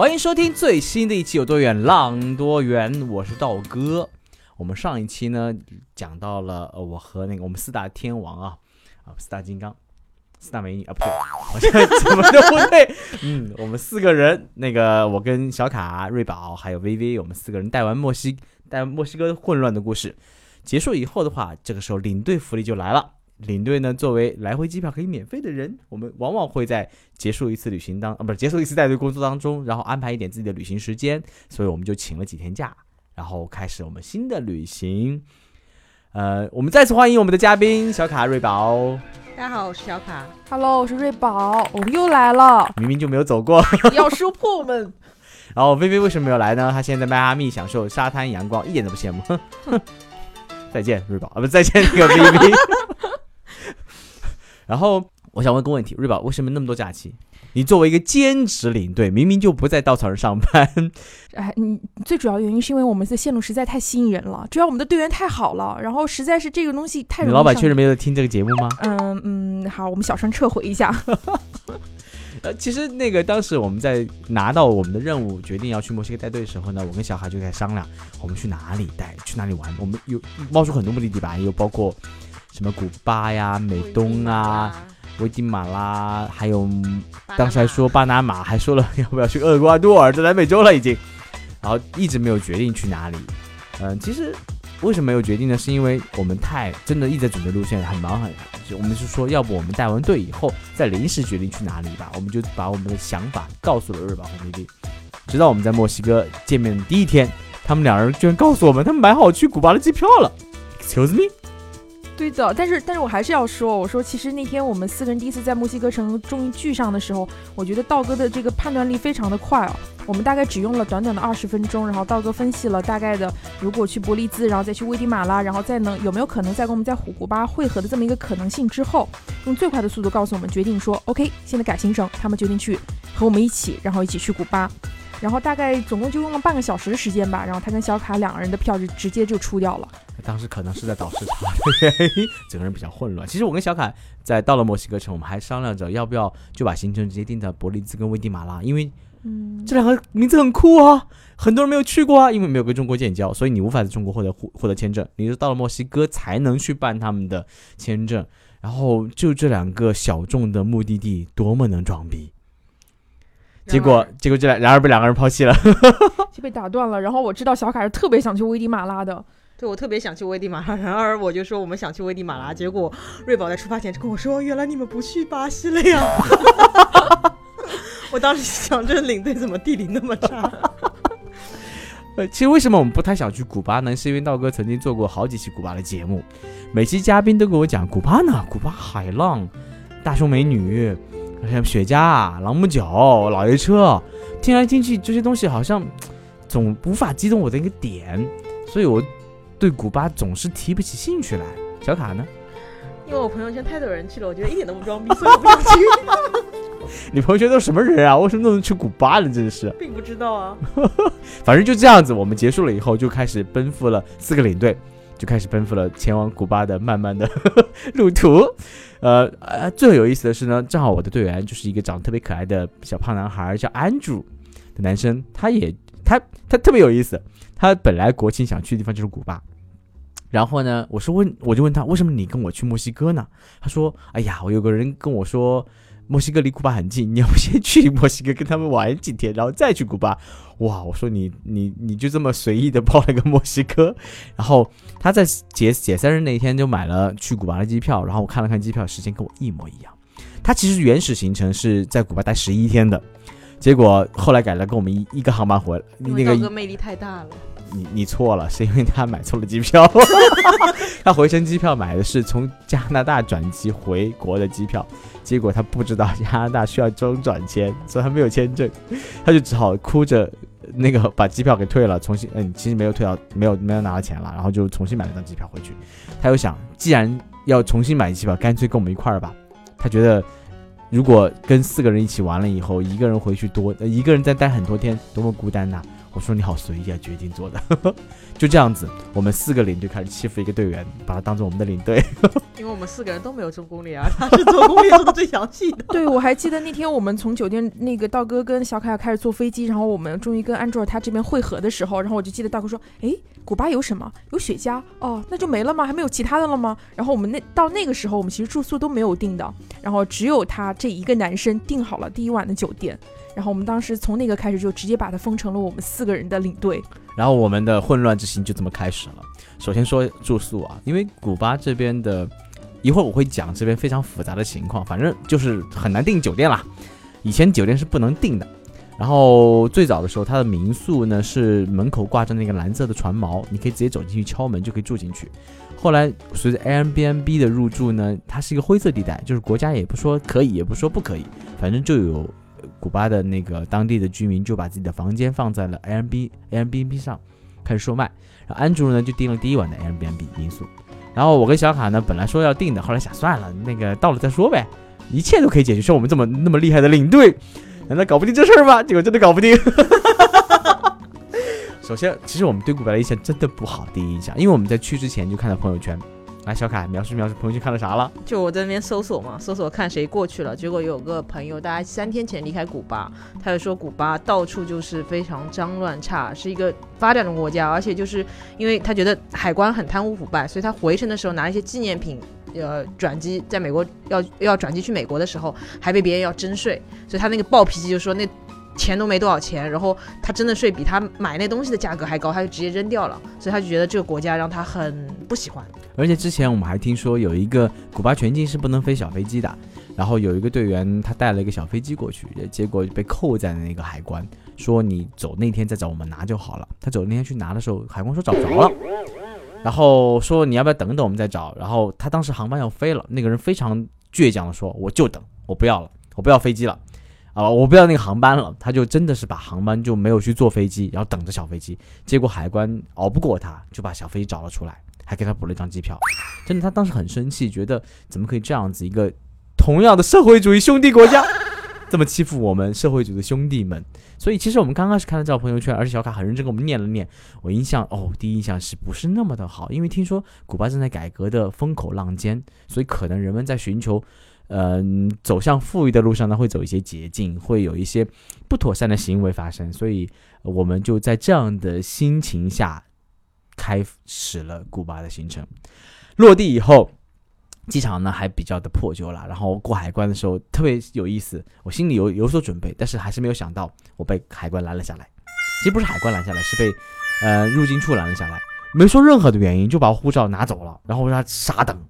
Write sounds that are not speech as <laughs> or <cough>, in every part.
欢迎收听最新的一期《有多远浪多远》，我是道哥。我们上一期呢讲到了呃，我和那个我们四大天王啊啊四大金刚。四大美女啊，不对，好像怎么都不对。<laughs> 嗯，我们四个人，那个我跟小卡、瑞宝还有薇薇，我们四个人带完墨西带墨西哥混乱的故事结束以后的话，这个时候领队福利就来了。领队呢，作为来回机票可以免费的人，我们往往会在结束一次旅行当啊，不是结束一次带队工作当中，然后安排一点自己的旅行时间，所以我们就请了几天假，然后开始我们新的旅行。呃，我们再次欢迎我们的嘉宾小卡、瑞宝。大家好，我是小卡。Hello，我是瑞宝，我们又来了。明明就没有走过，要说破我们。<laughs> 然后微微为什么没有来呢？他现在在迈阿密享受沙滩阳光，一点都不羡慕。<laughs> 再见，瑞宝啊，不再见那个 <laughs> 微微。然后我想问个问题，瑞宝，为什么那么多假期？你作为一个兼职领队，明明就不在稻草人上班。哎，你最主要原因是因为我们的线路实在太吸引人了，主要我们的队员太好了，然后实在是这个东西太……你老板确实没有听这个节目吗？嗯嗯，好，我们小声撤回一下。呃，其实那个当时我们在拿到我们的任务，决定要去墨西哥带队的时候呢，我跟小孩就在商量，我们去哪里带，去哪里玩。我们有冒出很多目的地吧，有包括什么古巴呀、美东啊。危地马拉，还有当时还说巴拿马，还说了要不要去厄瓜多尔，在南美洲了已经，然后一直没有决定去哪里。嗯，其实为什么没有决定呢？是因为我们太真的一直在准备路线，很忙很。我们是说，要不我们带完队以后再临时决定去哪里吧。我们就把我们的想法告诉了日本红弟弟，直到我们在墨西哥见面的第一天，他们两人居然告诉我们，他们买好去古巴的机票了。Excuse me。对的，但是但是我还是要说，我说其实那天我们四个人第一次在墨西哥城终于聚上的时候，我觉得道哥的这个判断力非常的快哦。我们大概只用了短短的二十分钟，然后道哥分析了大概的，如果去伯利兹，然后再去危地马拉，然后再能有没有可能再跟我们在虎古巴汇合的这么一个可能性之后，用最快的速度告诉我们决定说，OK，现在改行程，他们决定去和我们一起，然后一起去古巴。然后大概总共就用了半个小时的时间吧，然后他跟小卡两个人的票就直接就出掉了。当时可能是在倒时差，<laughs> 整个人比较混乱。其实我跟小卡在到了墨西哥城，我们还商量着要不要就把行程直接定在伯利兹跟危地马拉，因为嗯这两个名字很酷啊，很多人没有去过啊，因为没有跟中国建交，所以你无法在中国获得获获得签证，你是到了墨西哥才能去办他们的签证。然后就这两个小众的目的地，多么能装逼！结果，结果这两然而被两个人抛弃了，<laughs> 就被打断了。然后我知道小凯是特别想去危地马拉的，对我特别想去危地马拉。然而我就说我们想去危地马拉，结果瑞宝在出发前就跟我说：“原来你们不去巴西了呀！” <laughs> 我当时想，这领队怎么地理那么差？<laughs> 呃，其实为什么我们不太想去古巴呢？是因为道哥曾经做过好几期古巴的节目，每期嘉宾都跟我讲古巴呢，古巴海浪、大胸美女。像雪茄、朗姆酒、老爷车，听来听去这些东西好像总无法击动我的一个点，所以我对古巴总是提不起兴趣来。小卡呢？因为我朋友圈太多人去了，我觉得一点都不装逼，所以我不想去。<laughs> 你朋友圈都什么人啊？为什么都能去古巴呢？真是，并不知道啊。<laughs> 反正就这样子，我们结束了以后就开始奔赴了四个领队。就开始奔赴了前往古巴的漫漫的 <laughs> 路途，呃呃，最有意思的是呢，正好我的队员就是一个长得特别可爱的小胖男孩，叫 Andrew 的男生，他也他他特别有意思，他本来国庆想去的地方就是古巴，然后呢，我是问我就问他为什么你跟我去墨西哥呢？他说，哎呀，我有个人跟我说。墨西哥离古巴很近，你要不先去墨西哥跟他们玩几天，然后再去古巴？哇！我说你你你就这么随意的报了个墨西哥，然后他在解解散日那一天就买了去古巴的机票，然后我看了看机票时间跟我一模一样。他其实原始行程是在古巴待十一天的，结果后来改了跟我们一一个航班回来。那个魅力太大了。你你错了，是因为他买错了机票。他回程机票买的是从加拿大转机回国的机票。结果他不知道加拿大需要中转签，<laughs> 所以他没有签证，他就只好哭着那个把机票给退了，重新嗯，其实没有退到，没有没有拿到钱了，然后就重新买了张机票回去。他又想，既然要重新买机票，干脆跟我们一块儿吧。他觉得如果跟四个人一起玩了以后，一个人回去多，一个人再待很多天，多么孤单呐、我说你好随意啊，决定做的，<laughs> 就这样子，我们四个领队开始欺负一个队员，把他当做我们的领队。<laughs> 因为我们四个人都没有做攻略啊，他是做攻略做的最详细的。<laughs> 对，我还记得那天我们从酒店那个道哥跟小凯开始坐飞机，然后我们终于跟安卓他这边汇合的时候，然后我就记得道哥说：“诶，古巴有什么？有雪茄哦，那就没了吗？还没有其他的了吗？”然后我们那到那个时候，我们其实住宿都没有订的，然后只有他这一个男生订好了第一晚的酒店，然后我们当时从那个开始就直接把他封成了我们四个人的领队。然后我们的混乱之行就这么开始了。首先说住宿啊，因为古巴这边的，一会儿我会讲这边非常复杂的情况，反正就是很难订酒店啦。以前酒店是不能订的。然后最早的时候，它的民宿呢是门口挂着那个蓝色的船锚，你可以直接走进去敲门就可以住进去。后来随着 Airbnb 的入驻呢，它是一个灰色地带，就是国家也不说可以，也不说不可以，反正就有古巴的那个当地的居民就把自己的房间放在了 Airbnb Airbnb 上开始售卖。然后安主任呢就订了第一晚的 Airbnb 民宿。然后我跟小卡呢本来说要订的，后来想算了，那个到了再说呗，一切都可以解决。像我们这么那么厉害的领队，难道搞不定这事儿吗？结果真的搞不定。<laughs> 首先，其实我们对古巴的印象真的不好，第一印象，因为我们在去之前就看到朋友圈。来，小凯描述描述朋友圈看了啥了？就我在那边搜索嘛，搜索看谁过去了，结果有个朋友大概三天前离开古巴，他就说古巴到处就是非常脏乱差，是一个发展中国家，而且就是因为他觉得海关很贪污腐败，所以他回程的时候拿一些纪念品，呃，转机在美国要要转机去美国的时候，还被别人要征税，所以他那个暴脾气就说那。钱都没多少钱，然后他征的税比他买那东西的价格还高，他就直接扔掉了，所以他就觉得这个国家让他很不喜欢。而且之前我们还听说有一个古巴全境是不能飞小飞机的，然后有一个队员他带了一个小飞机过去，结果被扣在那个海关，说你走那天再找我们拿就好了。他走那天去拿的时候，海关说找不着了，然后说你要不要等等我们再找。然后他当时航班要飞了，那个人非常倔强的说我就等，我不要了，我不要飞机了。啊，我不要那个航班了，他就真的是把航班就没有去坐飞机，然后等着小飞机。结果海关熬不过他，就把小飞机找了出来，还给他补了一张机票。真的，他当时很生气，觉得怎么可以这样子一个同样的社会主义兄弟国家，这么欺负我们社会主义的兄弟们。所以其实我们刚开始看到这条朋友圈，而且小卡很认真给我们念了念，我印象哦，第一印象是不是那么的好？因为听说古巴正在改革的风口浪尖，所以可能人们在寻求。嗯，走向富裕的路上呢，会走一些捷径，会有一些不妥善的行为发生，所以我们就在这样的心情下开始了古巴的行程。落地以后，机场呢还比较的破旧了，然后过海关的时候特别有意思，我心里有有所准备，但是还是没有想到我被海关拦了下来。其实不是海关拦下来，是被呃入境处拦了下来，没说任何的原因就把护照拿走了，然后我让他傻等。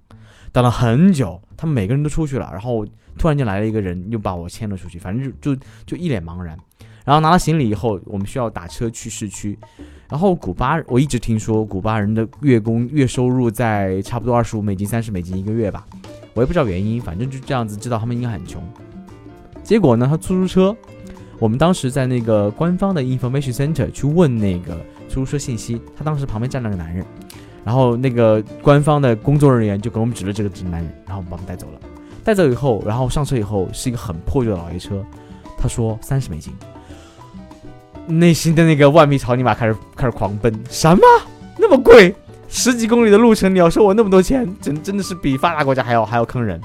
等了很久，他们每个人都出去了，然后突然间来了一个人，又把我牵了出去，反正就就就一脸茫然。然后拿了行李以后，我们需要打车去市区。然后古巴，我一直听说古巴人的月工月收入在差不多二十五美金、三十美金一个月吧，我也不知道原因，反正就这样子，知道他们应该很穷。结果呢，他出租车，我们当时在那个官方的 information center 去问那个出租车信息，他当时旁边站了个男人。然后那个官方的工作人员就给我们指了这个指男人，然后把我们带走了。带走以后，然后上车以后是一个很破旧的老爷车，他说三十美金。内心的那个万匹草泥马开始开始狂奔，什么那么贵？十几公里的路程你要收我那么多钱，真真的是比发达国家还要还要坑人。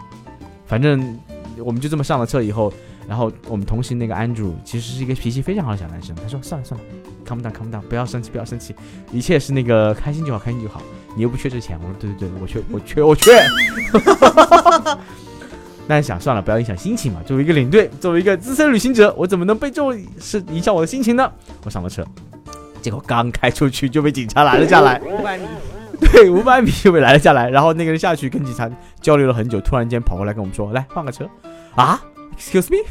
反正我们就这么上了车以后，然后我们同行那个 Andrew 其实是一个脾气非常好的小男生，他说算了算了。Calm down，calm down，不要生气，不要生气，一切是那个开心就好，开心就好。你又不缺这钱，我说对对对，我缺，我缺，我缺。<laughs> 那想算了，不要影响心情嘛。作为一个领队，作为一个资深旅行者，我怎么能被这种事影响我的心情呢？我上了车，结果刚开出去就被警察拦了下来。五百米，对，五百米就被拦了下来。然后那个人下去跟警察交流了很久，突然间跑过来跟我们说：“来换个车。”啊，excuse me。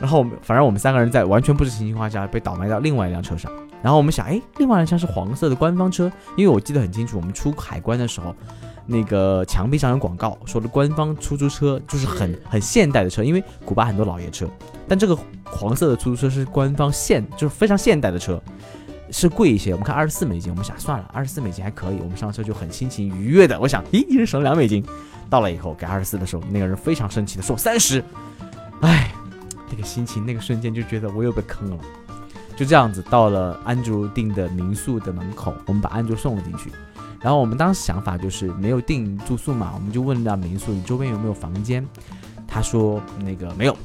然后我们反正我们三个人在完全不知情情况下被倒卖到另外一辆车上。然后我们想，哎，另外一辆车是黄色的官方车，因为我记得很清楚，我们出海关的时候，那个墙壁上有广告，说的官方出租车就是很 <laughs> 很现代的车，因为古巴很多老爷车，但这个黄色的出租车是官方现就是非常现代的车。是贵一些，我们看二十四美金，我们想算了，二十四美金还可以，我们上车就很心情愉悦的。我想，咦，一人省两美金。到了以后给二十四的时候，那个人非常生气的说三十，哎，那个心情那个瞬间就觉得我又被坑了。就这样子到了安卓订的民宿的门口，我们把安卓送了进去。然后我们当时想法就是没有订住宿嘛，我们就问了民宿你周边有没有房间，他说那个没有。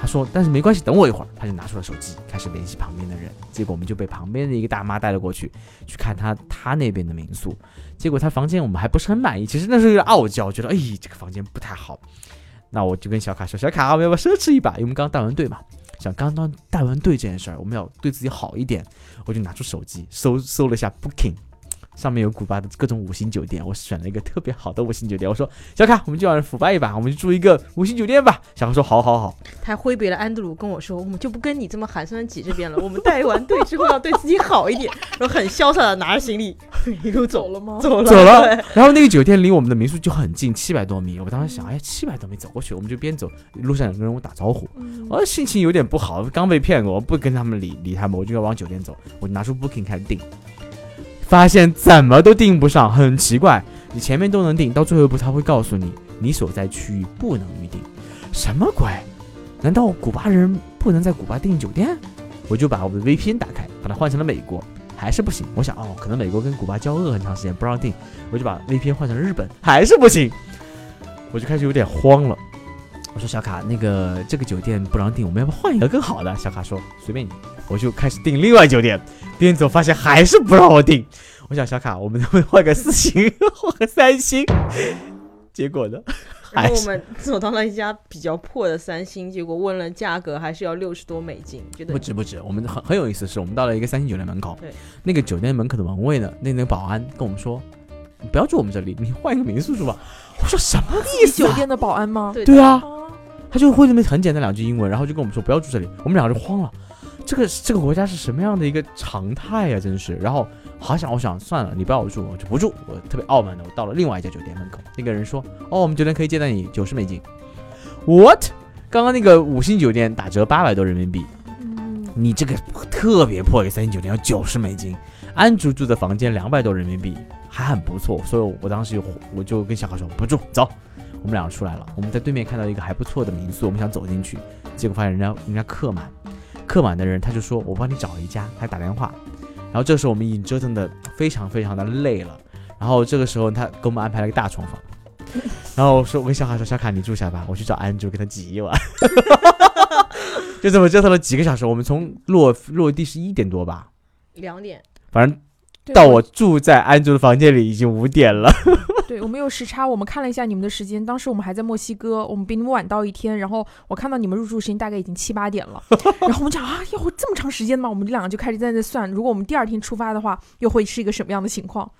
他说：“但是没关系，等我一会儿。”他就拿出了手机，开始联系旁边的人。结果我们就被旁边的一个大妈带了过去，去看他他那边的民宿。结果他房间我们还不是很满意，其实那时候有点傲娇，觉得哎这个房间不太好。那我就跟小卡说：“小卡，我们要不要奢侈一把？因为我们刚带完队嘛，想刚刚带完队这件事儿，我们要对自己好一点。”我就拿出手机搜搜了一下 Booking。上面有古巴的各种五星酒店，我选了一个特别好的五星酒店。我说小卡，我们今晚腐败一把，我们就住一个五星酒店吧。小卡说好好好。他挥别了安德鲁，跟我说，我们就不跟你这么寒酸挤这边了。我们带完队之后要对自己好一点，<laughs> 然后很潇洒的拿着行李 <laughs> 一路走了吗？走了，走了。<laughs> 然后那个酒店离我们的民宿就很近，七百多米。我当时想，哎，七百多米走过去，我们就边走，路上有个人跟我打招呼，嗯我心情有点不好，刚被骗过，我不跟他们理理他们，我就要往酒店走。我拿出 Booking 开始订，发现怎么都订不上，很奇怪。你前面都能订，到最后一步他会告诉你，你所在区域不能预定。什么鬼？难道古巴人不能在古巴订酒店？<laughs> 我就把我的 VPN 打开，把它换成了美国，还是不行。我想，哦，可能美国跟古巴交恶很长时间，不让订。我就把 VPN 换成日本，还是不行。我就开始有点慌了。我说小卡，那个这个酒店不让订，我们要不换一个更好的？小卡说随便你。我就开始订另外酒店，边走发现还是不让我订。我想小卡，我们能不能换个四星，<laughs> 换个三星？结果呢，还是然后我们走到了一家比较破的三星，结果问了价格，还是要六十多美金，觉得不值不值，我们很很有意思的是，我们到了一个三星酒店门口对，那个酒店门口的门卫呢，那那个保安跟我们说，你不要住我们这里，你换一个民宿住吧。我说什么意思、啊？酒店的保安吗？对啊，他就会那么很简单两句英文，然后就跟我们说不要住这里，我们两个就慌了。这个这个国家是什么样的一个常态呀、真是。然后好想我想算了，你不要我住，我就不住。我特别傲慢的，我到了另外一家酒店门口，那个人说，哦，我们酒店可以接待你九十美金。What？刚刚那个五星酒店打折八百多人民币，嗯，你这个特别破一个三星酒店要九十美金，安竹住的房间两百多人民币，还很不错，所以我当时我就跟小卡说不住，走，我们两个出来了，我们在对面看到一个还不错的民宿，我们想走进去，结果发现人家人家客满，客满的人他就说我帮你找一家，他打电话，然后这时候我们已经折腾的非常非常的累了，然后这个时候他给我们安排了一个大床房。然后我说，我跟小卡说，小卡你住下吧，我去找安卓跟他挤一晚，<laughs> 就这么折腾了几个小时。我们从落落地是一点多吧，两点，反正到我住在安卓的房间里已经五点了。对我们有时差，我们看了一下你们的时间，当时我们还在墨西哥，我们比你们晚到一天，然后我看到你们入住时间大概已经七八点了，<laughs> 然后我们讲啊，要这么长时间吗？我们这两个就开始在那算，如果我们第二天出发的话，又会是一个什么样的情况？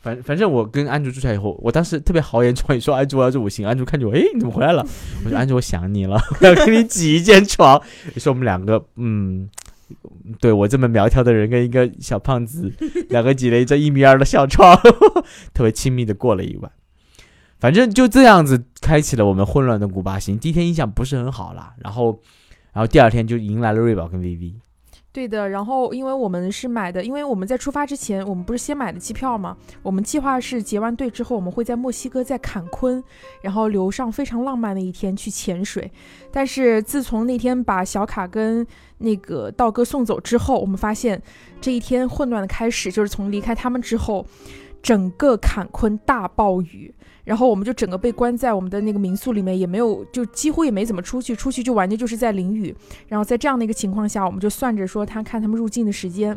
反反正我跟安卓住下以后，我当时特别豪言壮语说安卓我要住五星，安卓看着我，哎，你怎么回来了？<laughs> 我说安卓我想你了，<laughs> 我要跟你挤一间床。于是我们两个，嗯，对我这么苗条的人跟一个小胖子，两个挤了一张一米二的小床，<laughs> 特别亲密的过了一晚。反正就这样子开启了我们混乱的古巴行。第一天印象不是很好啦，然后，然后第二天就迎来了瑞宝跟 VV。对的，然后因为我们是买的，因为我们在出发之前，我们不是先买的机票吗？我们计划是结完队之后，我们会在墨西哥在坎昆，然后留上非常浪漫的一天去潜水。但是自从那天把小卡跟那个道哥送走之后，我们发现这一天混乱的开始就是从离开他们之后，整个坎昆大暴雨。然后我们就整个被关在我们的那个民宿里面，也没有，就几乎也没怎么出去，出去就完全就是在淋雨。然后在这样的一个情况下，我们就算着说他看他们入境的时间。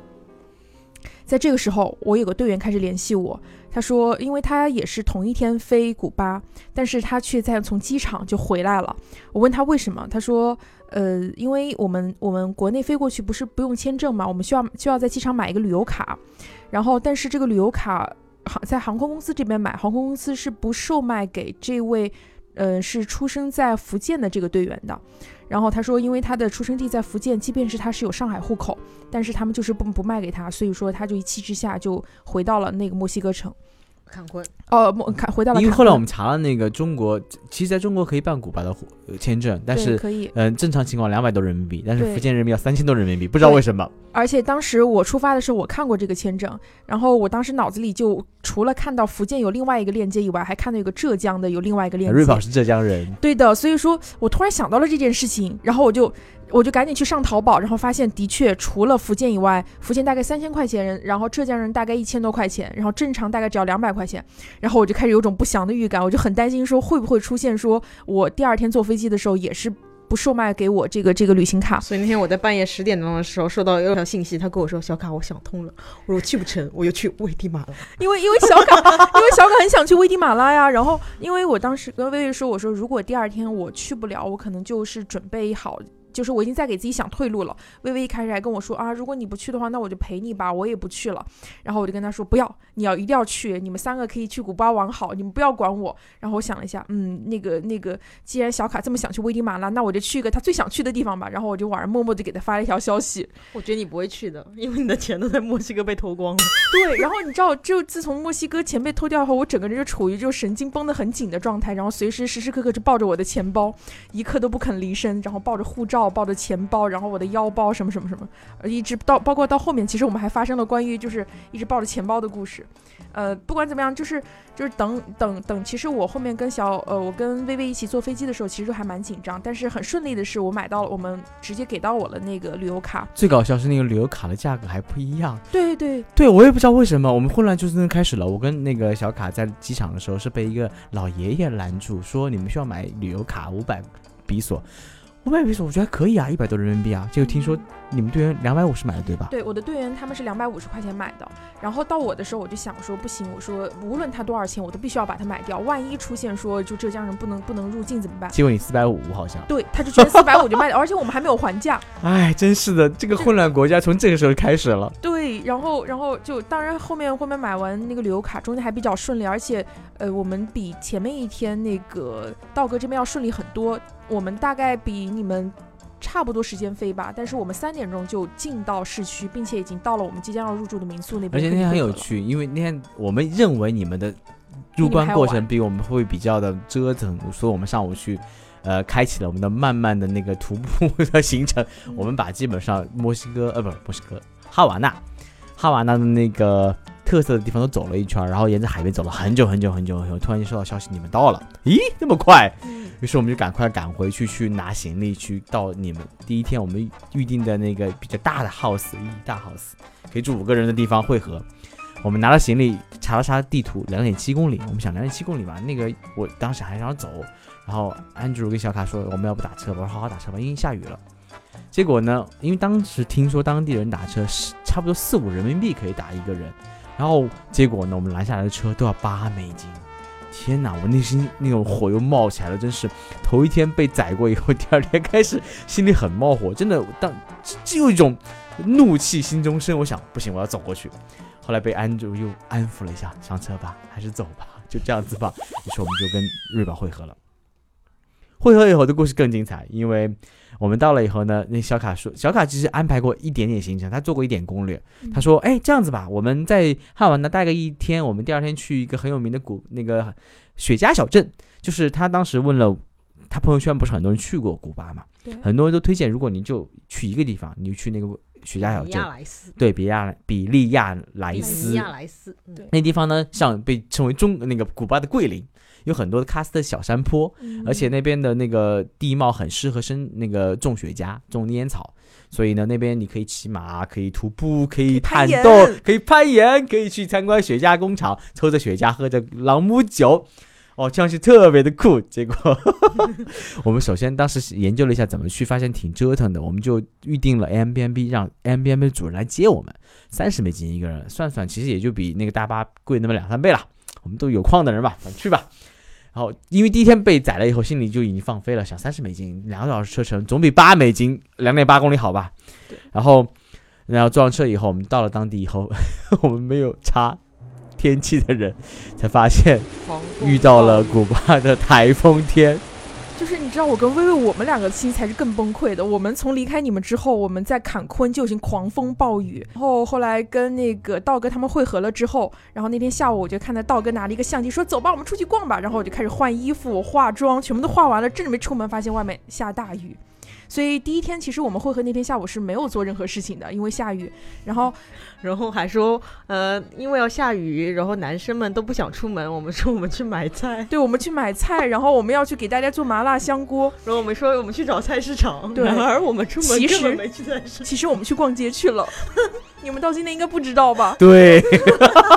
在这个时候，我有个队员开始联系我，他说，因为他也是同一天飞古巴，但是他却在从机场就回来了。我问他为什么，他说，呃，因为我们我们国内飞过去不是不用签证嘛，我们需要需要在机场买一个旅游卡，然后但是这个旅游卡航在航空公司这边买，航空公司是不售卖给这位。呃，是出生在福建的这个队员的，然后他说，因为他的出生地在福建，即便是他是有上海户口，但是他们就是不不卖给他，所以说他就一气之下就回到了那个墨西哥城。坎昆，哦，莫看回到了因为后来我们查了那个中国，其实在中国可以办古巴的签证，但是可以，嗯、正常情况两百多人民币，但是福建人民要三千多人民币，不知道为什么。而且当时我出发的时候，我看过这个签证，然后我当时脑子里就除了看到福建有另外一个链接以外，还看到有个浙江的有另外一个链接。瑞宝是浙江人，对的，所以说我突然想到了这件事情，然后我就我就赶紧去上淘宝，然后发现的确除了福建以外，福建大概三千块钱，然后浙江人大概一千多块钱，然后正常大概只要两百块钱，然后我就开始有种不祥的预感，我就很担心说会不会出现说我第二天坐飞机的时候也是不售卖给我这个这个旅行卡。所以那天我在半夜十点钟的时候收到一条信息，他跟我说：“小卡，我想通了。”我说：“我去不成，我又去危地马拉。因为因为小卡，因为小卡很想去危地马拉呀。然后因为我当时跟薇薇说，我说如果第二天我去不了，我可能就是准备好。就是我已经在给自己想退路了。薇薇一开始还跟我说啊，如果你不去的话，那我就陪你吧，我也不去了。然后我就跟她说不要，你要一定要去，你们三个可以去古巴玩好，你们不要管我。然后我想了一下，嗯，那个那个，既然小卡这么想去危地马拉，那我就去一个他最想去的地方吧。然后我就晚上默默的给他发了一条消息，”我觉得你不会去的，因为你的钱都在墨西哥被偷光了。<laughs> 对，然后你知道，就自从墨西哥钱被偷掉后，我整个人就处于就神经绷得很紧的状态，然后随时时时刻刻就抱着我的钱包，一刻都不肯离身，然后抱着护照，抱着钱包，然后我的腰包什么什么什么，呃一直到包括到后面，其实我们还发生了关于就是一直抱着钱包的故事。呃，不管怎么样，就是就是等等等，其实我后面跟小呃，我跟薇薇一起坐飞机的时候，其实还蛮紧张，但是很顺利的是，我买到了，我们直接给到我了那个旅游卡。最搞笑是那个旅游卡的价格还不一样。对对对我也不知道为什么，我们混乱就是那开始了。我跟那个小卡在机场的时候是被一个老爷爷拦住，说你们需要买旅游卡五百比索。五百比索我觉得还可以啊，一百多人民币啊。就听说你们队员两百五十买的对吧？对，我的队员他们是两百五十块钱买的，然后到我的时候我就想说不行，我说无论他多少钱，我都必须要把它买掉。万一出现说就浙江人不能不能入境怎么办？结果你四百五好像。对，他就觉得四百五就卖掉，而且我们还没有还价。哎，真是的，这个混乱国家从这个时候开始了。对，然后然后就当然后面后面买完那个旅游卡，中间还比较顺利，而且呃我们比前面一天那个道哥这边要顺利很多。我们大概比你们差不多时间飞吧，但是我们三点钟就进到市区，并且已经到了我们即将要入住的民宿那边。而且那天很有。趣，因为那天我们认为你们的入关过程比我们会比较的折腾，所以我们上午去，呃，开启了我们的慢慢的那个徒步的行程。我们把基本上墨西哥呃不是墨西哥哈瓦那，哈瓦那的那个特色的地方都走了一圈，然后沿着海边走了很久很久很久很久，突然间收到消息你们到了，咦，那么快？嗯于是我们就赶快赶回去去拿行李，去到你们第一天我们预定的那个比较大的 house，一大 house，可以住五个人的地方汇合。我们拿了行李，查了查地图，两点七公里。我们想两点七公里吧，那个我当时还想走，然后安卓跟小卡说我们要不打车吧，我说好好打车吧，因为下雨了。结果呢，因为当时听说当地人打车是差不多四五人民币可以打一个人，然后结果呢，我们拦下来的车都要八美金。天哪，我内心那种火又冒起来了，真是头一天被宰过以后，第二天开始心里很冒火，真的当只有一种怒气心中生。我想不行，我要走过去。后来被安住又安抚了一下，上车吧，还是走吧，就这样子吧。于是我们就跟瑞宝汇合了。汇合以后的故事更精彩，因为我们到了以后呢，那小卡说，小卡其实安排过一点点行程，他做过一点攻略。他说：“哎，这样子吧，我们在汉瓦那待个一天，我们第二天去一个很有名的古那个雪茄小镇。就是他当时问了，他朋友圈不是很多人去过古巴嘛，很多人都推荐，如果你就去一个地方，你就去那个雪茄小比镇，亚莱斯，对，比亚比利亚莱比斯利亚莱斯，嗯。对那地方呢，像被称为中那个古巴的桂林，有很多的喀斯特小山坡，嗯而且那边的那个地貌很适合生那个种雪茄、种烟草，所以呢，那边你可以骑马，可以徒步，可以攀可以攀岩，可以去参观雪茄工厂，抽着雪茄，喝着朗姆酒。哦，这样是特别的酷。结果 <laughs> <laughs> 我们首先当时研究了一下怎么去，发现挺折腾的。我们就预定了 m b n b 让 m b n b 的主人来接我们，三十美金一个人，算算其实也就比那个大巴贵那么两三倍了。我们都有矿的人吧，去吧。然后因为第一天被宰了以后，心里就已经放飞了，想三十美金两个小时车程，总比八美金两点八公里好吧？然后，然后坐上车以后，我们到了当地以后，<laughs> 我们没有查天气的人，才发现遇到了古巴的台风天。就是你知道，我跟薇薇我们两个心才是更崩溃的。我们从离开你们之后，我们在坎昆就已经狂风暴雨，然后后来跟那个道哥他们会合了之后，然后那天下午我就看到道哥拿了一个相机说：“走吧，我们出去逛吧。”然后我就开始换衣服、化妆，全部都化完了，正准备出门，发现外面下大雨。所以第一天其实我们会和那天下午是没有做任何事情的，因为下雨。然后 <laughs> 然后还说，呃，因为要下雨，然后男生们都不想出门，我们说我们去买菜，对我们去买菜，然后我们要去给大家做麻辣香锅。然后我们说我们去找菜市场，对然而我们出门其实根本没去菜市场。其实我们去逛街去了，<laughs> 你们到今天应该不知道吧？<laughs> 对，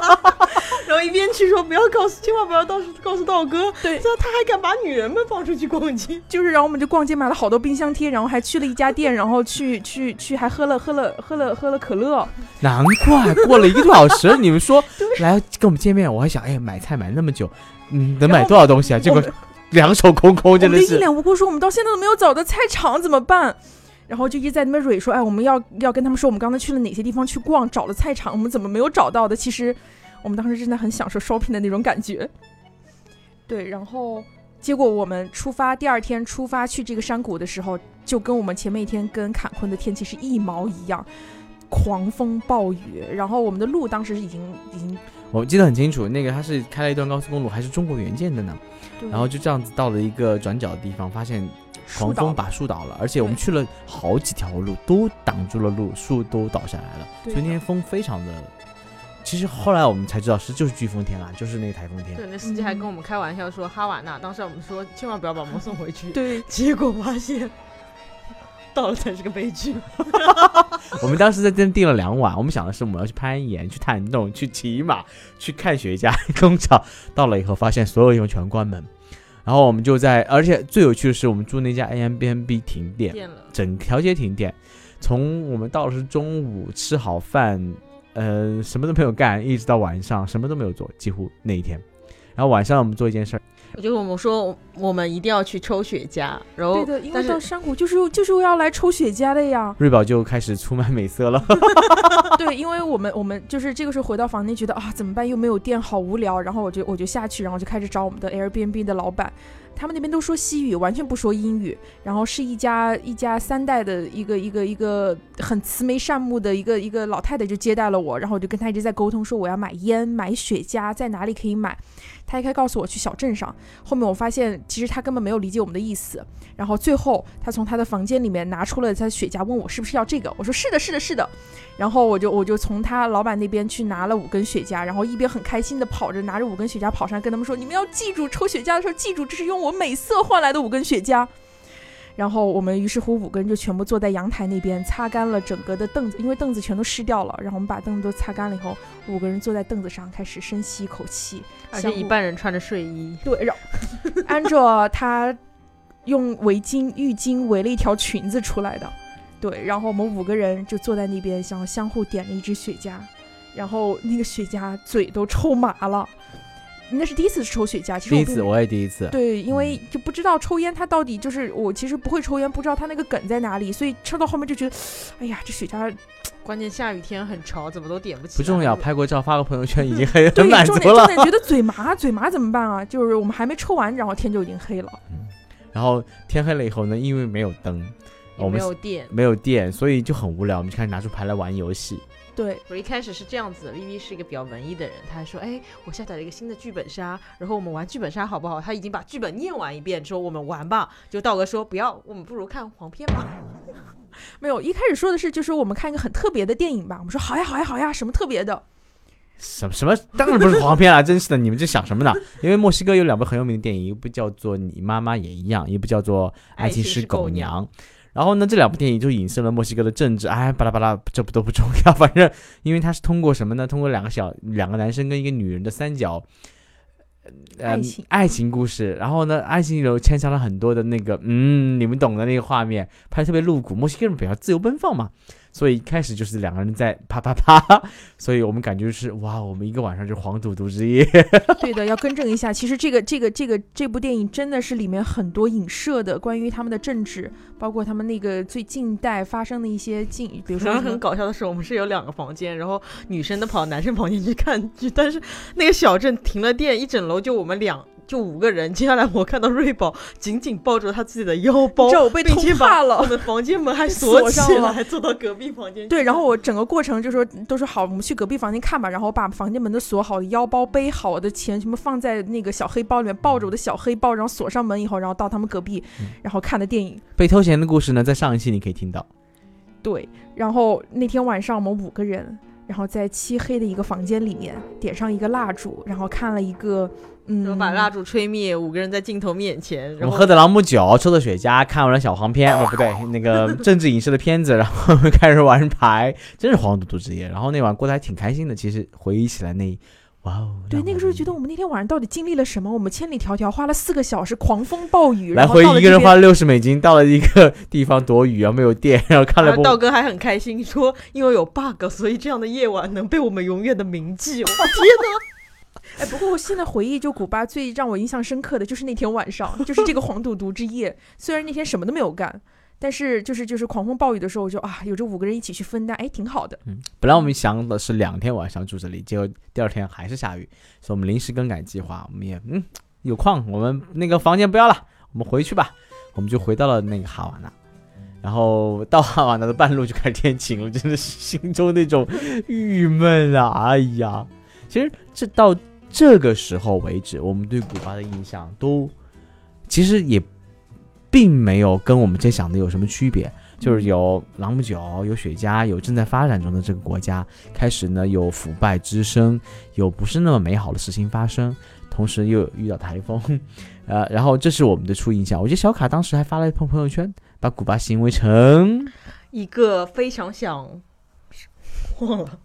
<laughs> 然后一边去说不要告诉，千万不要到时告诉道哥，对这他还敢把女人们放出去逛街。就是，然后我们就逛街买了好多冰箱贴，然后还去了一家店，然后去去去还喝了喝了喝了喝了可乐。难怪过了一个多小时，你们说 <laughs> 来跟我们见面，我还想，哎，买菜买那么久，嗯，能买多少东西啊？结果两手空空，真的是一。脸无辜说，我们到现在都没有找到菜场，怎么办？然后就一直在那边蕊说，哎，我们要要跟他们说，我们刚才去了哪些地方去逛，找了菜场，我们怎么没有找到的？其实我们当时真的很享受 shopping 的那种感觉。对，然后结果我们出发第二天出发去这个山谷的时候，就跟我们前面一天跟坎昆的天气是一毛一样，狂风暴雨。然后我们的路当时已经已经，我记得很清楚，那个它是开了一段高速公路，还是中国援建的呢。然后就这样子到了一个转角的地方，发现狂风把树倒了，而且我们去了好几条路都挡住了路，树都倒下来了，对所以那天风非常的。其实后来我们才知道是就是飓风天啦，就是那个台风天。对，那司机还跟我们开玩笑说哈瓦那，当时我们说千万不要把我们送回去，对结果发现到了才是个悲剧。<laughs> 我们当时在这边订了两晚，我们想的是我们要去攀岩、去探洞、去骑马、去看雪茄 <laughs> 工厂。到了以后发现所有地方全关门，然后我们就在，而且最有趣的是我们住那家 A M B N B 停电，整条街停电。从我们到的是中午吃好饭，呃，什么都没有干，一直到晚上什么都没有做，几乎那一天。然后晚上我们做一件事儿，就是我们说我们一定要去抽雪茄，然后对的，因为到山谷就是就是要来抽雪茄的呀。瑞宝就开始出卖美色了。<laughs> <laughs> 对，因为我们我们就是这个时候回到房间，觉得啊怎么办？又没有电，好无聊。然后我就我就下去，然后就开始找我们的 Airbnb 的老板，他们那边都说西语，完全不说英语。然后是一家一家三代的一个一个一个很慈眉善目的一个一个老太太就接待了我，然后我就跟她一直在沟通，说我要买烟、买雪茄，在哪里可以买。他一开始告诉我去小镇上，后面我发现其实他根本没有理解我们的意思。然后最后他从他的房间里面拿出了他的雪茄，问我是不是要这个，我说是的，是的，是的。然后我就我就从他老板那边去拿了五根雪茄，然后一边很开心的跑着拿着五根雪茄跑上，跟他们说：“你们要记住，抽雪茄的时候记住，这是用我美色换来的五根雪茄。”然后我们于是乎五个人就全部坐在阳台那边，擦干了整个的凳子，因为凳子全都湿掉了。然后我们把凳子都擦干了以后，五个人坐在凳子上开始深吸一口气，而且一半人穿着睡衣，对，然后按照他用围巾、浴巾围了一条裙子出来的，对，然后我们五个人就坐在那边，然后相互点了一支雪茄，然后那个雪茄嘴都抽麻了。那是第一次抽雪茄，其实第一次，我也第一次。对，因为就不知道抽烟它到底就是我其实不会抽烟，不知道它那个梗在哪里，所以抽到后面就觉得，哎呀，这雪茄 <tsk> 关键下雨天很潮，怎么都点不起来。不重要，拍过照发个朋友圈已经很很 <laughs> <laughs> 对，满足重点重。点觉得嘴麻，嘴麻怎么办啊？就是我们还没抽完，然后天就已经黑了。然后天黑了以后呢，因为没有灯，我们没有电。没有电，所以就很无聊。我们就开始拿出牌来玩游戏。对，我一开始是这样子的，V V 是一个比较文艺的人，他还说，哎，我下载了一个新的剧本杀，然后我们玩剧本杀好不好？他已经把剧本念完一遍，说我们玩吧。就道哥说不要，我们不如看黄片吧。<laughs> 没有，一开始说的是就是我们看一个很特别的电影吧。我们说好呀好呀好呀，什么特别的？什么什么？当然不是黄片了，真是的！你们这想什么呢？因为墨西哥有两部很有名的电影，一部叫做《你妈妈也一样》，一部叫做《爱情是狗娘》。然后呢，这两部电影就影射了墨西哥的政治，哎，巴拉巴拉，这不都不重要，<laughs> 反正因为它是通过什么呢？通过两个小两个男生跟一个女人的三角。呃爱情爱情故事，然后呢，爱情里头牵强了很多的那个，嗯，你们懂的那个画面，拍的特别露骨。墨西哥人比较自由奔放嘛，所以一开始就是两个人在啪啪啪，<laughs> 所以我们感觉是哇，我们一个晚上就是黄赌毒之夜。<laughs> 对的，要更正一下，其实这个这个这个这部电影真的是里面很多影射的关于他们的政治，包括他们那个最近代发生的一些近，比如说然后很搞笑的是，我们是有两个房间，然后女生都跑男生房间去看剧，但是那个小镇停了电，一整楼就我们两就五个人。接下来我看到瑞宝紧紧抱着他自己的腰包你知，道我被并通怕了我。们房间门还 <laughs> 锁锁起上了还，坐到隔壁房间。对，然后我整个过程就说都说好，我们去隔壁房间看吧。然后我把房间门都锁好，腰包背好，我的钱全部放在那个小黑包里面，抱着我的小黑包，然后锁上门以后，然后到他们隔壁，然后看的电影。被偷钱的故事呢，在上一期你可以听到。对，然后那天晚上我们五个人，然后在漆黑的一个房间里面点上一个蜡烛，然后看了一个嗯，然后把蜡烛吹灭，五个人在镜头面前，然后我们喝的朗姆酒，抽的雪茄，看完了小黄片，哦不对，<laughs> 那个政治影视的片子，然后开始玩牌，真是黄赌毒之夜。然后那晚过得还挺开心的，其实回忆起来那，哇哦，对，那个时候觉得我们那天晚上到底经历了什么？我们千里迢迢花了四个小时，狂风暴雨，来然后回一个人花了六十美金到了一个地方躲雨，然后没有电，然后看了然后部道哥还很开心，说因为有 bug，所以这样的夜晚能被我们永远的铭记。我天哪！哎，不过我现在回忆，就古巴最让我印象深刻的就是那天晚上，就是这个黄赌毒之夜。虽然那天什么都没有干，但是就是就是狂风暴雨的时候，我就啊，有这五个人一起去分担，哎，挺好的。嗯，本来我们想的是两天晚上住这里，结果第二天还是下雨，所以我们临时更改计划。我们也嗯有矿，我们那个房间不要了，我们回去吧。我们就回到了那个哈瓦那，然后到哈瓦那的半路就开始天晴了，真的是心中那种郁闷啊！哎呀，其实这到这个时候为止，我们对古巴的印象都其实也并没有跟我们之前想的有什么区别。就是有朗姆酒，有雪茄，有正在发展中的这个国家，开始呢有腐败之声，有不是那么美好的事情发生，同时又遇到台风，呃，然后这是我们的初印象。我觉得小卡当时还发了一朋朋友圈，把古巴形容成一个非常想 <laughs> 忘了，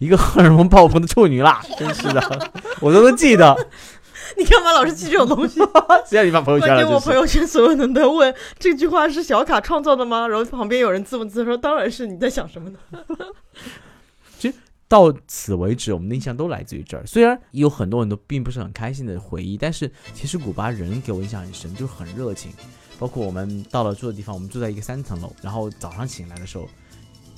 一个荷尔蒙爆棚的处女啦，真是的，我都能记得。<laughs> 你干嘛老是记这种东西？<laughs> 谁让你发朋友圈了？我。朋友圈所有人都问这句话是小卡创造的吗？然后旁边有人自问自答说：“当然是，你在想什么呢 <laughs> 其实到此为止，我们的印象都来自于这儿。虽然有很多人都并不是很开心的回忆，但是其实古巴人给我印象很深，就是很热情。包括我们到了住的地方，我们住在一个三层楼，然后早上醒来的时候，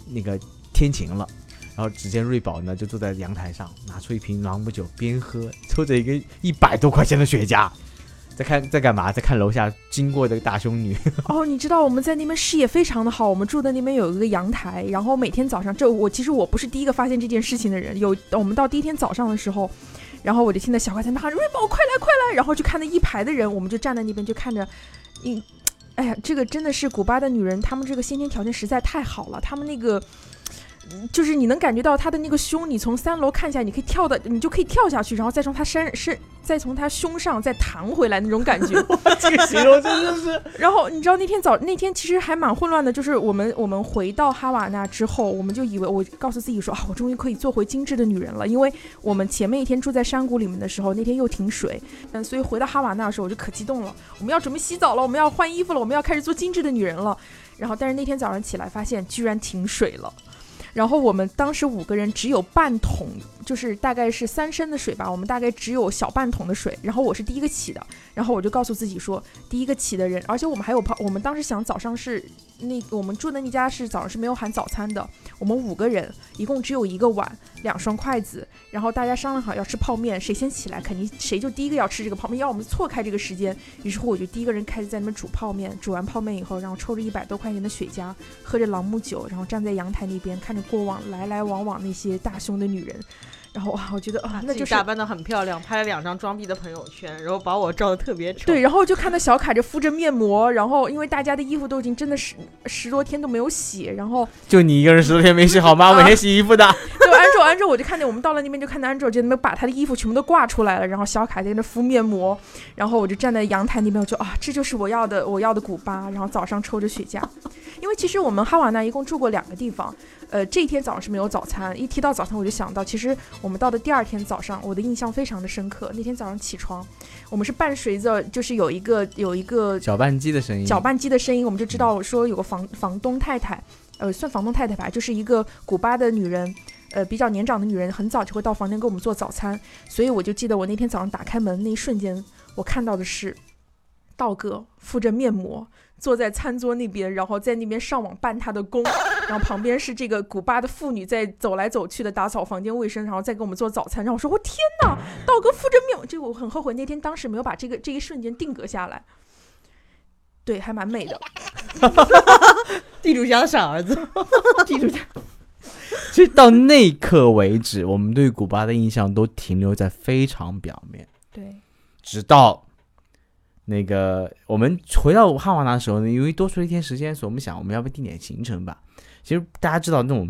那个天晴了，然后只见瑞宝呢就坐在阳台上，拿出一瓶朗姆酒，边喝，抽着一个一百多块钱的雪茄，<laughs> 在看在干嘛？在看楼下经过的大胸女。<laughs> 哦，你知道我们在那边视野非常的好，我们住的那边有一个阳台，然后每天早上，这我其实我不是第一个发现这件事情的人，有我们到第一天早上的时候，然后我就听到小快在那喊瑞宝快来快来，然后就看到一排的人，我们就站在那边就看着，嗯，哎呀，这个真的是古巴的女人，她们这个先天条件实在太好了，她们那个。嗯就是你能感觉到他的那个胸，你从三楼看下来，你可以跳的，你就可以跳下去，然后再从他身身，再从他胸上再弹回来那种感觉。<laughs> 这个形容真的是。<laughs> 然后你知道那天早那天其实还蛮混乱的，就是我们我们回到哈瓦那之后，我们就以为我告诉自己说啊，我终于可以做回精致的女人了，因为我们前面一天住在山谷里面的时候，那天又停水，嗯，所以回到哈瓦那的时候我就可激动了，我们要准备洗澡了，我们要换衣服了，我们要开始做精致的女人了。然后但是那天早上起来发现居然停水了。然后我们当时五个人只有半桶，就是大概是三升的水吧，我们大概只有小半桶的水。然后我是第一个起的，然后我就告诉自己说，第一个起的人，而且我们还有泡，我们当时想早上是那我们住的那家是早上是没有含早餐的，我们五个人一共只有一个碗，两双筷子，然后大家商量好要吃泡面，谁先起来肯定谁就第一个要吃这个泡面，要我们错开这个时间。于是乎我就第一个人开始在那边煮泡面，煮完泡面以后，然后抽着一百多块钱的雪茄，喝着朗姆酒，然后站在阳台那边看着过往来来往往那些大胸的女人。然后哇，我觉得啊，那就是打扮的很漂亮，拍了两张装逼的朋友圈，然后把我照的特别丑。对，然后就看到小凯就敷着面膜，然后因为大家的衣服都已经真的十十多天都没有洗，然后 <laughs> 就你一个人十多天没洗好吗？<laughs> 我每天洗衣服的。就安卓安卓，我就看见我们到了那边就看到安卓就那边把他的衣服全部都挂出来了，然后小凯在那敷面膜，然后我就站在阳台那边，我就啊，这就是我要的我要的古巴，然后早上抽着雪茄，因为其实我们哈瓦那一共住过两个地方，呃，这一天早上是没有早餐，一提到早餐我就想到，其实我们到的第二天早上，我的印象非常的深刻，那天早上起床，我们是伴随着就是有一个有一个搅拌机的声音，搅拌机的声音，我们就知道说有个房房东太太，呃，算房东太太吧，就是一个古巴的女人，呃，比较年长的女人，很早就会到房间给我们做早餐，所以我就记得我那天早上打开门那一瞬间，我看到的是道哥敷着面膜。坐在餐桌那边，然后在那边上网办他的工，然后旁边是这个古巴的妇女在走来走去的打扫房间卫生，然后再给我们做早餐。然后我说，我天哪，道哥负着命，这个我很后悔，那天当时没有把这个这一瞬间定格下来。对，还蛮美的。<laughs> 地主家的傻儿子，<laughs> 地主家，<laughs> 其实到那一刻为止，我们对古巴的印象都停留在非常表面，对，直到那个我们回到汉瓦那的时候呢，因为多出了一天时间，所以我们想我们要不定点行程吧。其实大家知道那种，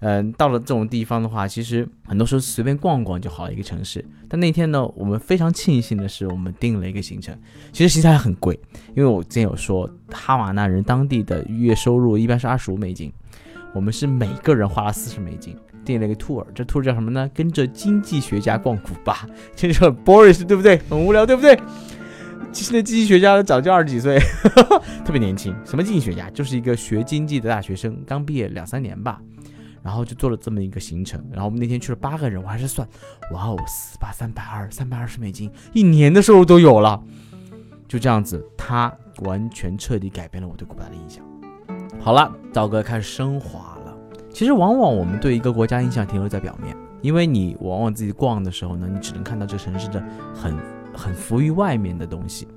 嗯、到了这种地方的话，其实很多时候随便逛逛就好一个城市。但那天呢，我们非常庆幸的是，我们定了一个行程。其实行程还很贵，因为我之前有说，哈瓦那人当地的月收入一般是二十五美金，我们是每个人花了四十美金。订了一个 tour，这 tour 叫什么呢？跟着经济学家逛古巴，听着很 boring，对不对？很无聊，对不对？其实那经济学家早就二十几岁，<laughs> 特别年轻。什么经济学家？就是一个学经济的大学生，刚毕业两三年吧。然后就做了这么一个行程。然后我们那天去了八个人，我还是算，哇哦，四八三百二，三百二十美金，一年的收入都有了。就这样子，他完全彻底改变了我对古巴的印象。好了，道哥开始升华了。其实往往我们对一个国家印象停留在表面，因为你往往自己逛的时候呢，你只能看到这城市的很很浮于外面的东西。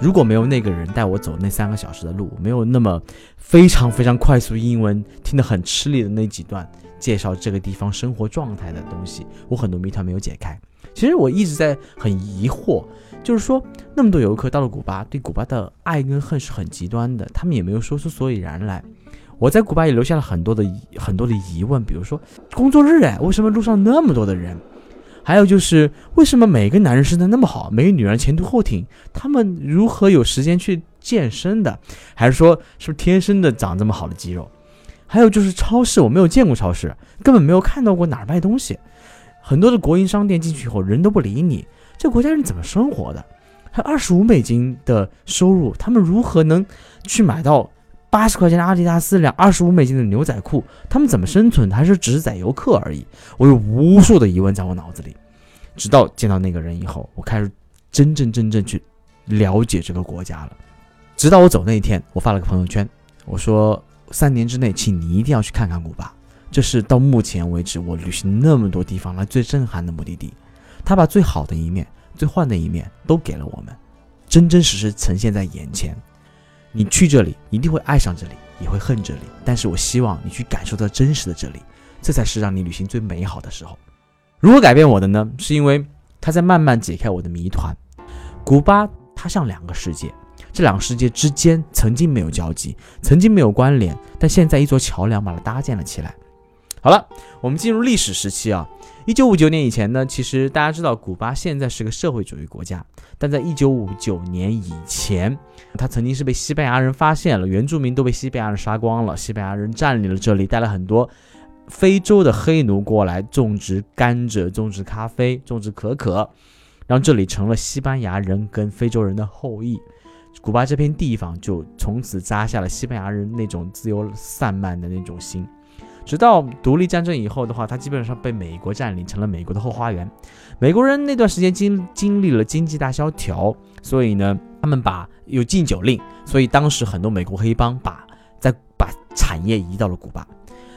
如果没有那个人带我走那三个小时的路，没有那么非常非常快速英文听得很吃力的那几段介绍这个地方生活状态的东西，我很多谜团没有解开。其实我一直在很疑惑，就是说那么多游客到了古巴，对古巴的爱跟恨是很极端的，他们也没有说出所以然来。我在古巴也留下了很多的很多的疑问，比如说工作日哎，为什么路上那么多的人？还有就是为什么每个男人身材那么好，每个女人前凸后挺？他们如何有时间去健身的？还是说是不是天生的长这么好的肌肉？还有就是超市，我没有见过超市，根本没有看到过哪儿卖东西。很多的国营商店进去以后，人都不理你，这国家人怎么生活的？还二十五美金的收入，他们如何能去买到八十块钱的阿迪达斯两二十五美金的牛仔裤？他们怎么生存？还是只是宰游客而已？我有无数的疑问在我脑子里，直到见到那个人以后，我开始真真正正去了解这个国家了。直到我走那一天，我发了个朋友圈，我说三年之内，请你一定要去看看古巴，这是到目前为止我旅行那么多地方来最震撼的目的地。他把最好的一面、最坏的一面都给了我们，真真实实呈现在眼前。你去这里一定会爱上这里，也会恨这里，但是我希望你去感受到真实的这里，这才是让你旅行最美好的时候。如何改变我的呢？是因为他在慢慢解开我的谜团。古巴它像两个世界，这两个世界之间曾经没有交集，曾经没有关联，但现在一座桥梁把它搭建了起来。好了，我们进入历史时期啊。一九五九年以前呢，其实大家知道，古巴现在是个社会主义国家，但在一九五九年以前，它曾经是被西班牙人发现了，原住民都被西班牙人杀光了，西班牙人占领了这里，带了很多非洲的黑奴过来种植甘蔗、种植咖啡、种植可可，让这里成了西班牙人跟非洲人的后裔。古巴这片地方就从此扎下了西班牙人那种自由散漫的那种心。直到独立战争以后的话，它基本上被美国占领，成了美国的后花园。美国人那段时间经经历了经济大萧条，所以呢，他们把有禁酒令，所以当时很多美国黑帮把在把产业移到了古巴，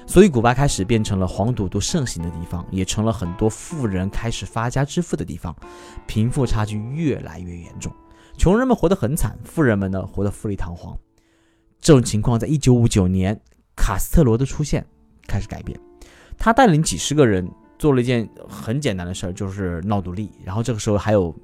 所以古巴开始变成了黄赌毒盛行的地方，也成了很多富人开始发家致富的地方，贫富差距越来越严重，穷人们活得很惨，富人们呢活得富丽堂皇。这种情况在一九五九年卡斯特罗的出现开始改变，他带领几十个人做了一件很简单的事儿，就是闹独立。然后这个时候还有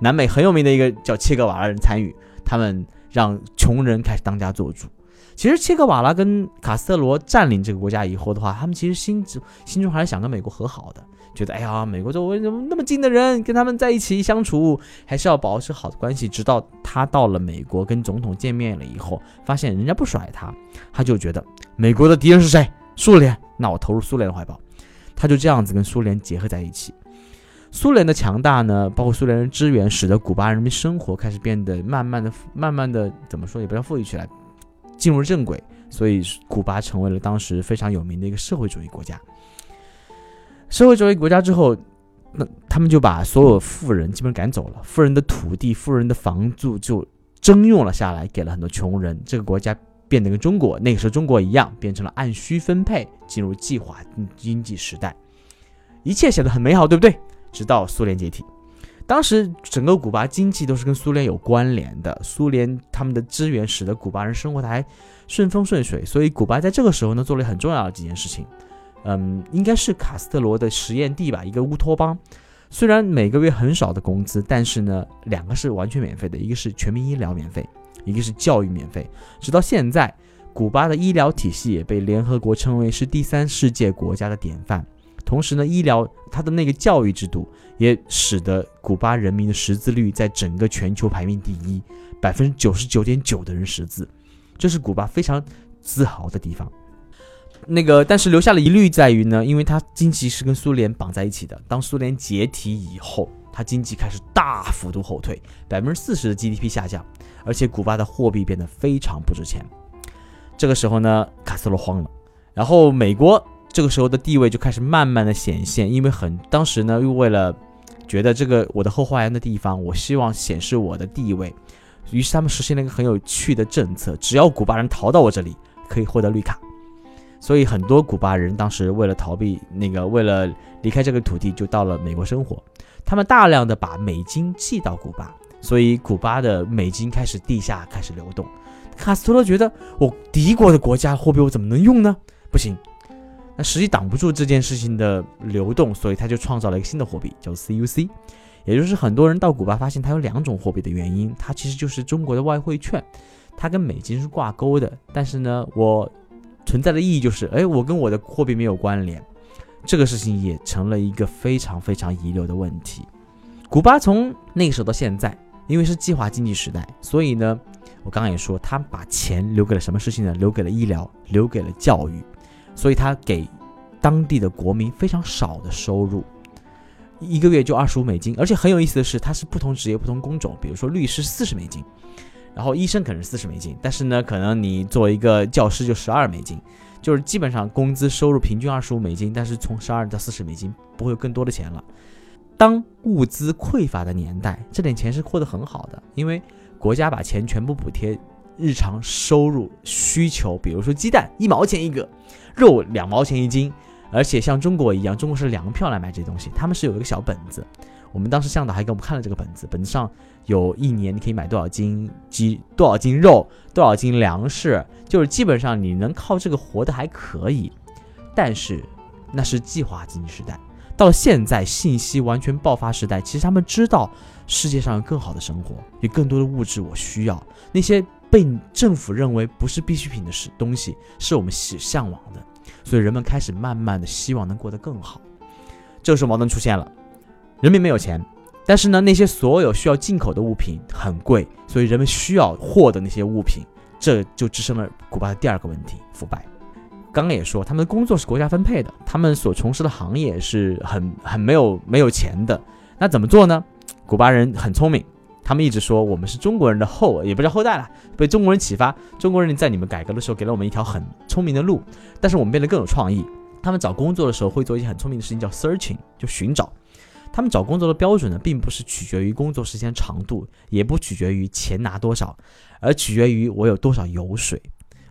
南美很有名的一个叫切格瓦拉人参与，他们让穷人开始当家做主。其实切格瓦拉跟卡斯特罗占领这个国家以后的话，他们其实心中心中还是想跟美国和好的，觉得哎呀，美国周围怎么那么近的人，跟他们在一起相处，还是要保持好的关系。直到他到了美国跟总统见面了以后，发现人家不甩他，他就觉得美国的敌人是谁？苏联，那我投入苏联的怀抱。他就这样子跟苏联结合在一起。苏联的强大呢，包括苏联人支援，使得古巴人民生活开始变得慢慢的、慢慢的怎么说也不叫富裕起来，进入正轨。所以古巴成为了当时非常有名的一个社会主义国家。社会主义国家之后，那他们就把所有富人基本赶走了，富人的土地、富人的房租就征用了下来，给了很多穷人。这个国家变得跟中国那个时候中国一样，变成了按需分配，进入计划经济时代，一切显得很美好，对不对？直到苏联解体，当时整个古巴经济都是跟苏联有关联的，苏联他们的资源使得古巴人生活的还顺风顺水，所以古巴在这个时候呢做了很重要的几件事情，嗯，应该是卡斯特罗的实验地吧，一个乌托邦。虽然每个月很少的工资，但是呢，两个是完全免费的，一个是全民医疗免费，一个是教育免费。直到现在，古巴的医疗体系也被联合国称为是第三世界国家的典范。同时呢，医疗它的那个教育制度也使得古巴人民的识字率在整个全球排名第一，百分之九十九点九的人识字，这是古巴非常自豪的地方。那个，但是留下了疑虑在于呢，因为它经济是跟苏联绑在一起的。当苏联解体以后，它经济开始大幅度后退，百分之四十的 GDP 下降，而且古巴的货币变得非常不值钱。这个时候呢，卡斯罗慌了。然后美国这个时候的地位就开始慢慢的显现，因为很当时呢又为了觉得这个我的后花园的地方，我希望显示我的地位，于是他们实现了一个很有趣的政策：只要古巴人逃到我这里，可以获得绿卡。所以很多古巴人当时为了逃避那个，为了离开这个土地，就到了美国生活。他们大量的把美金寄到古巴，所以古巴的美金开始地下开始流动。卡斯特罗觉得，我敌国的国家货币我怎么能用呢？不行，那实际挡不住这件事情的流动，所以他就创造了一个新的货币，叫 CUC，也就是很多人到古巴发现它有两种货币的原因，它其实就是中国的外汇券，它跟美金是挂钩的，但是呢，我。存在的意义就是，哎，我跟我的货币没有关联，这个事情也成了一个非常非常遗留的问题。古巴从那个时候到现在，因为是计划经济时代，所以呢，我刚刚也说，他把钱留给了什么事情呢？留给了医疗，留给了教育，所以他给当地的国民非常少的收入，一个月就二十五美金。而且很有意思的是，它是不同职业、不同工种，比如说律师四十美金。然后医生可能是四十美金，但是呢，可能你作为一个教师就十二美金，就是基本上工资收入平均二十五美金，但是从十二到四十美金不会有更多的钱了。当物资匮乏的年代，这点钱是获得很好的，因为国家把钱全部补贴日常收入需求，比如说鸡蛋一毛钱一个，肉两毛钱一斤，而且像中国一样，中国是粮票来买这些东西，他们是有一个小本子。我们当时向导还给我们看了这个本子，本子上有一年你可以买多少斤鸡、多少斤肉、多少斤粮食，就是基本上你能靠这个活的还可以。但是那是计划经济时代，到了现在信息完全爆发时代，其实他们知道世界上有更好的生活，有更多的物质我需要，那些被政府认为不是必需品的是东西，是我们喜向往的，所以人们开始慢慢的希望能过得更好。这时候矛盾出现了。人民没有钱，但是呢，那些所有需要进口的物品很贵，所以人们需要货的那些物品，这就滋生了古巴的第二个问题：腐败。刚刚也说，他们的工作是国家分配的，他们所从事的行业是很很没有没有钱的。那怎么做呢？古巴人很聪明，他们一直说我们是中国人的后，也不叫后代了，被中国人启发。中国人在你们改革的时候给了我们一条很聪明的路，但是我们变得更有创意。他们找工作的时候会做一些很聪明的事情，叫 searching，就寻找。他们找工作的标准呢，并不是取决于工作时间长度，也不取决于钱拿多少，而取决于我有多少油水。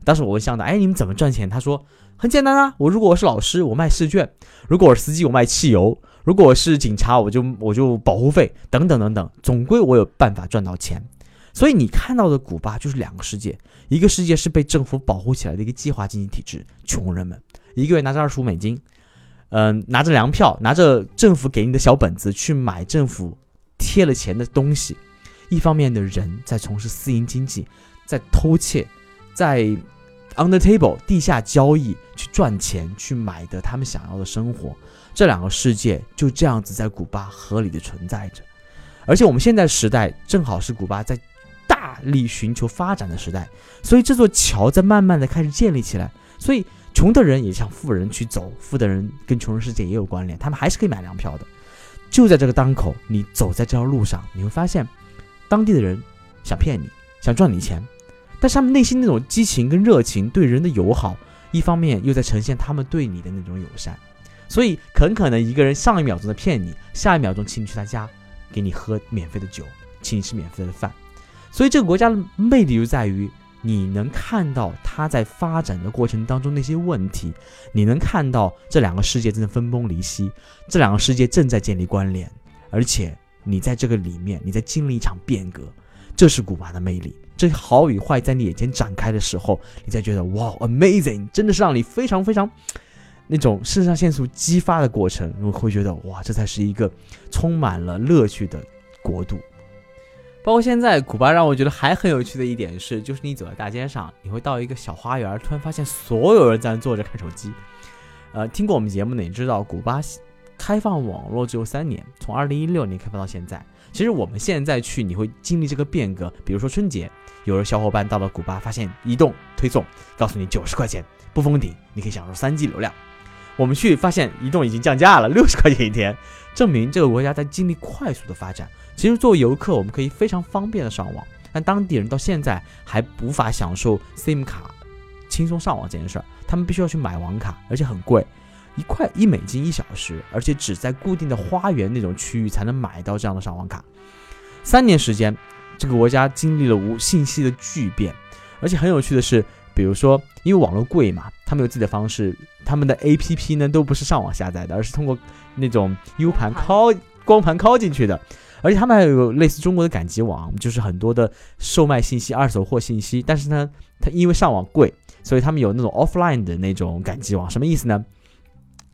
当时我问向导：“哎，你们怎么赚钱？”他说：“很简单啊，我如果我是老师，我卖试卷；如果我是司机，我卖汽油；如果我是警察，我就我就保护费等等等等，总归我有办法赚到钱。所以你看到的古巴就是两个世界，一个世界是被政府保护起来的一个计划经济体制，穷人们一个月拿着二十五美金。”嗯，拿着粮票，拿着政府给你的小本子去买政府贴了钱的东西。一方面的人在从事私营经济，在偷窃，在 On the table 地下交易去赚钱，去买的他们想要的生活。这两个世界就这样子在古巴合理的存在着。而且我们现在时代正好是古巴在大力寻求发展的时代，所以这座桥在慢慢的开始建立起来。所以。穷的人也向富人去走，富的人跟穷人世界也有关联，他们还是可以买粮票的。就在这个当口，你走在这条路上，你会发现，当地的人想骗你，想赚你钱，但是他们内心那种激情跟热情，对人的友好，一方面又在呈现他们对你的那种友善。所以很可能一个人上一秒钟在骗你，下一秒钟请你去他家，给你喝免费的酒，请你吃免费的饭。所以这个国家的魅力就在于。你能看到它在发展的过程当中那些问题，你能看到这两个世界正在分崩离析，这两个世界正在建立关联，而且你在这个里面，你在经历一场变革，这是古巴的魅力。这好与坏在你眼前展开的时候，你才觉得哇，amazing，真的是让你非常非常那种肾上腺素激发的过程，你会觉得哇，这才是一个充满了乐趣的国度。包括现在，古巴让我觉得还很有趣的一点是，就是你走在大街上，你会到一个小花园，突然发现所有人在那坐着看手机。呃，听过我们节目的你知道，古巴开放网络只有三年，从二零一六年开放到现在。其实我们现在去，你会经历这个变革。比如说春节，有的小伙伴到了古巴，发现移动推送告诉你九十块钱不封顶，你可以享受三 G 流量。我们去发现移动已经降价了，六十块钱一天，证明这个国家在经历快速的发展。其实作为游客，我们可以非常方便的上网，但当地人到现在还无法享受 SIM 卡轻松上网这件事儿，他们必须要去买网卡，而且很贵。一块一美金一小时，而且只在固定的花园那种区域才能买到这样的上网卡。三年时间，这个国家经历了无信息的巨变，而且很有趣的是，比如说因为网络贵嘛，他们有自己的方式，他们的 APP 呢都不是上网下载的，而是通过那种 U 盘拷光盘拷进去的，而且他们还有类似中国的赶集网，就是很多的售卖信息、二手货信息。但是呢，它因为上网贵，所以他们有那种 offline 的那种赶集网，什么意思呢？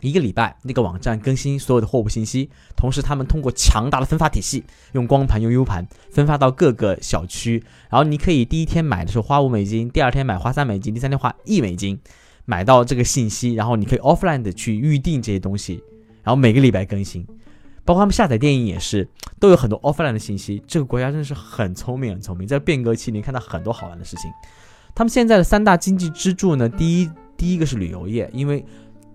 一个礼拜，那个网站更新所有的货物信息，同时他们通过强大的分发体系，用光盘、用 U 盘分发到各个小区。然后你可以第一天买的时候花五美金，第二天买花三美金，第三天花一美金，买到这个信息。然后你可以 offline 的去预定这些东西，然后每个礼拜更新。包括他们下载电影也是，都有很多 offline 的信息。这个国家真的是很聪明，很聪明，在变革期你看到很多好玩的事情。他们现在的三大经济支柱呢，第一，第一个是旅游业，因为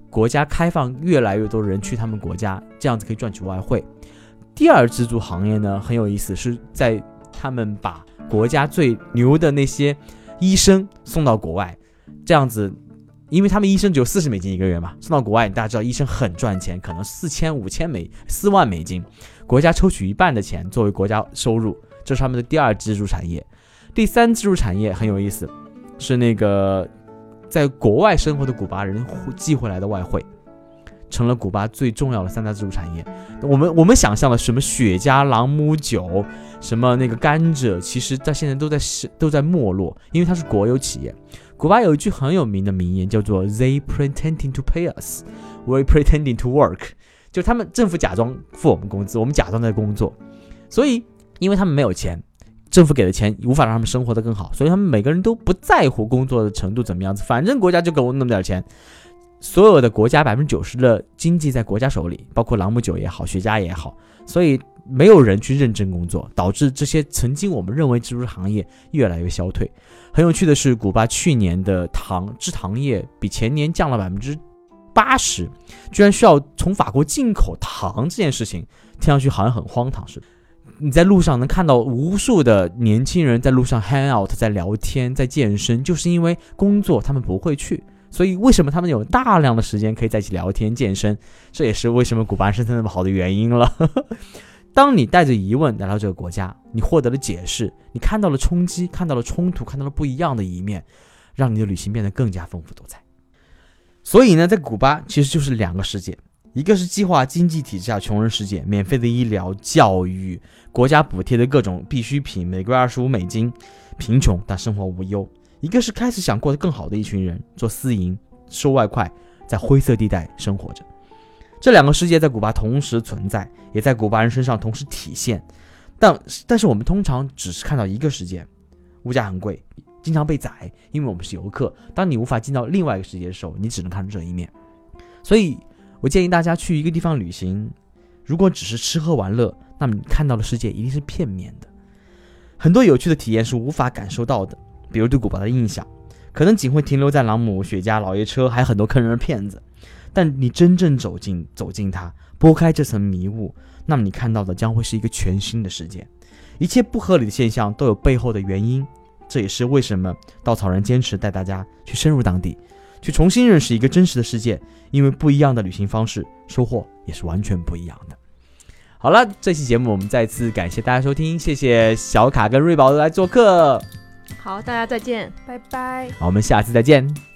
国家开放，越来越多人去他们国家，这样子可以赚取外汇。第二支柱行业呢很有意思，是在他们把国家最牛的那些医生送到国外，这样子，因为他们医生只有四十美金一个月嘛，送到国外，大家知道医生很赚钱，可能四千五千美四万美金，国家抽取一半的钱作为国家收入，这是他们的第二支柱产业。第三支柱产业很有意思，是那个。在国外生活的古巴人寄回来的外汇，成了古巴最重要的三大支柱产业。我们我们想象的什么雪茄、朗姆酒，什么那个甘蔗，其实到现在都在是都在没落，因为它是国有企业。古巴有一句很有名的名言，叫做 “They pretending to pay us, we pretending to work”，就他们政府假装付我们工资，我们假装在工作。所以，因为他们没有钱。政府给的钱无法让他们生活的更好，所以他们每个人都不在乎工作的程度怎么样子，反正国家就给我那么点钱。所有的国家百分之九十的经济在国家手里，包括朗姆酒也好，雪茄也好，所以没有人去认真工作，导致这些曾经我们认为支柱行业越来越消退。很有趣的是，古巴去年的糖制糖业比前年降了百分之八十，居然需要从法国进口糖这件事情，听上去好像很荒唐似的。你在路上能看到无数的年轻人在路上 hang out，在聊天，在健身，就是因为工作他们不会去，所以为什么他们有大量的时间可以在一起聊天、健身？这也是为什么古巴生存那么好的原因了。<laughs> 当你带着疑问来到这个国家，你获得了解释，你看到了冲击，看到了冲突，看到了不一样的一面，让你的旅行变得更加丰富多彩。所以呢，在古巴其实就是两个世界。一个是计划经济体制下穷人世界，免费的医疗、教育，国家补贴的各种必需品，每个月二十五美金，贫穷但生活无忧；一个是开始想过得更好的一群人，做私营、收外快，在灰色地带生活着。这两个世界在古巴同时存在，也在古巴人身上同时体现。但但是我们通常只是看到一个世界，物价很贵，经常被宰，因为我们是游客。当你无法进到另外一个世界的时候，你只能看到这一面。所以。我建议大家去一个地方旅行，如果只是吃喝玩乐，那么你看到的世界一定是片面的，很多有趣的体验是无法感受到的。比如对古巴的印象，可能仅会停留在朗姆、雪茄、老爷车，还有很多坑人的骗子。但你真正走进走进它，拨开这层迷雾，那么你看到的将会是一个全新的世界。一切不合理的现象都有背后的原因，这也是为什么稻草人坚持带大家去深入当地。去重新认识一个真实的世界，因为不一样的旅行方式，收获也是完全不一样的。好了，这期节目我们再次感谢大家收听，谢谢小卡跟瑞宝来做客。好，大家再见。拜拜。好，我们下次再见。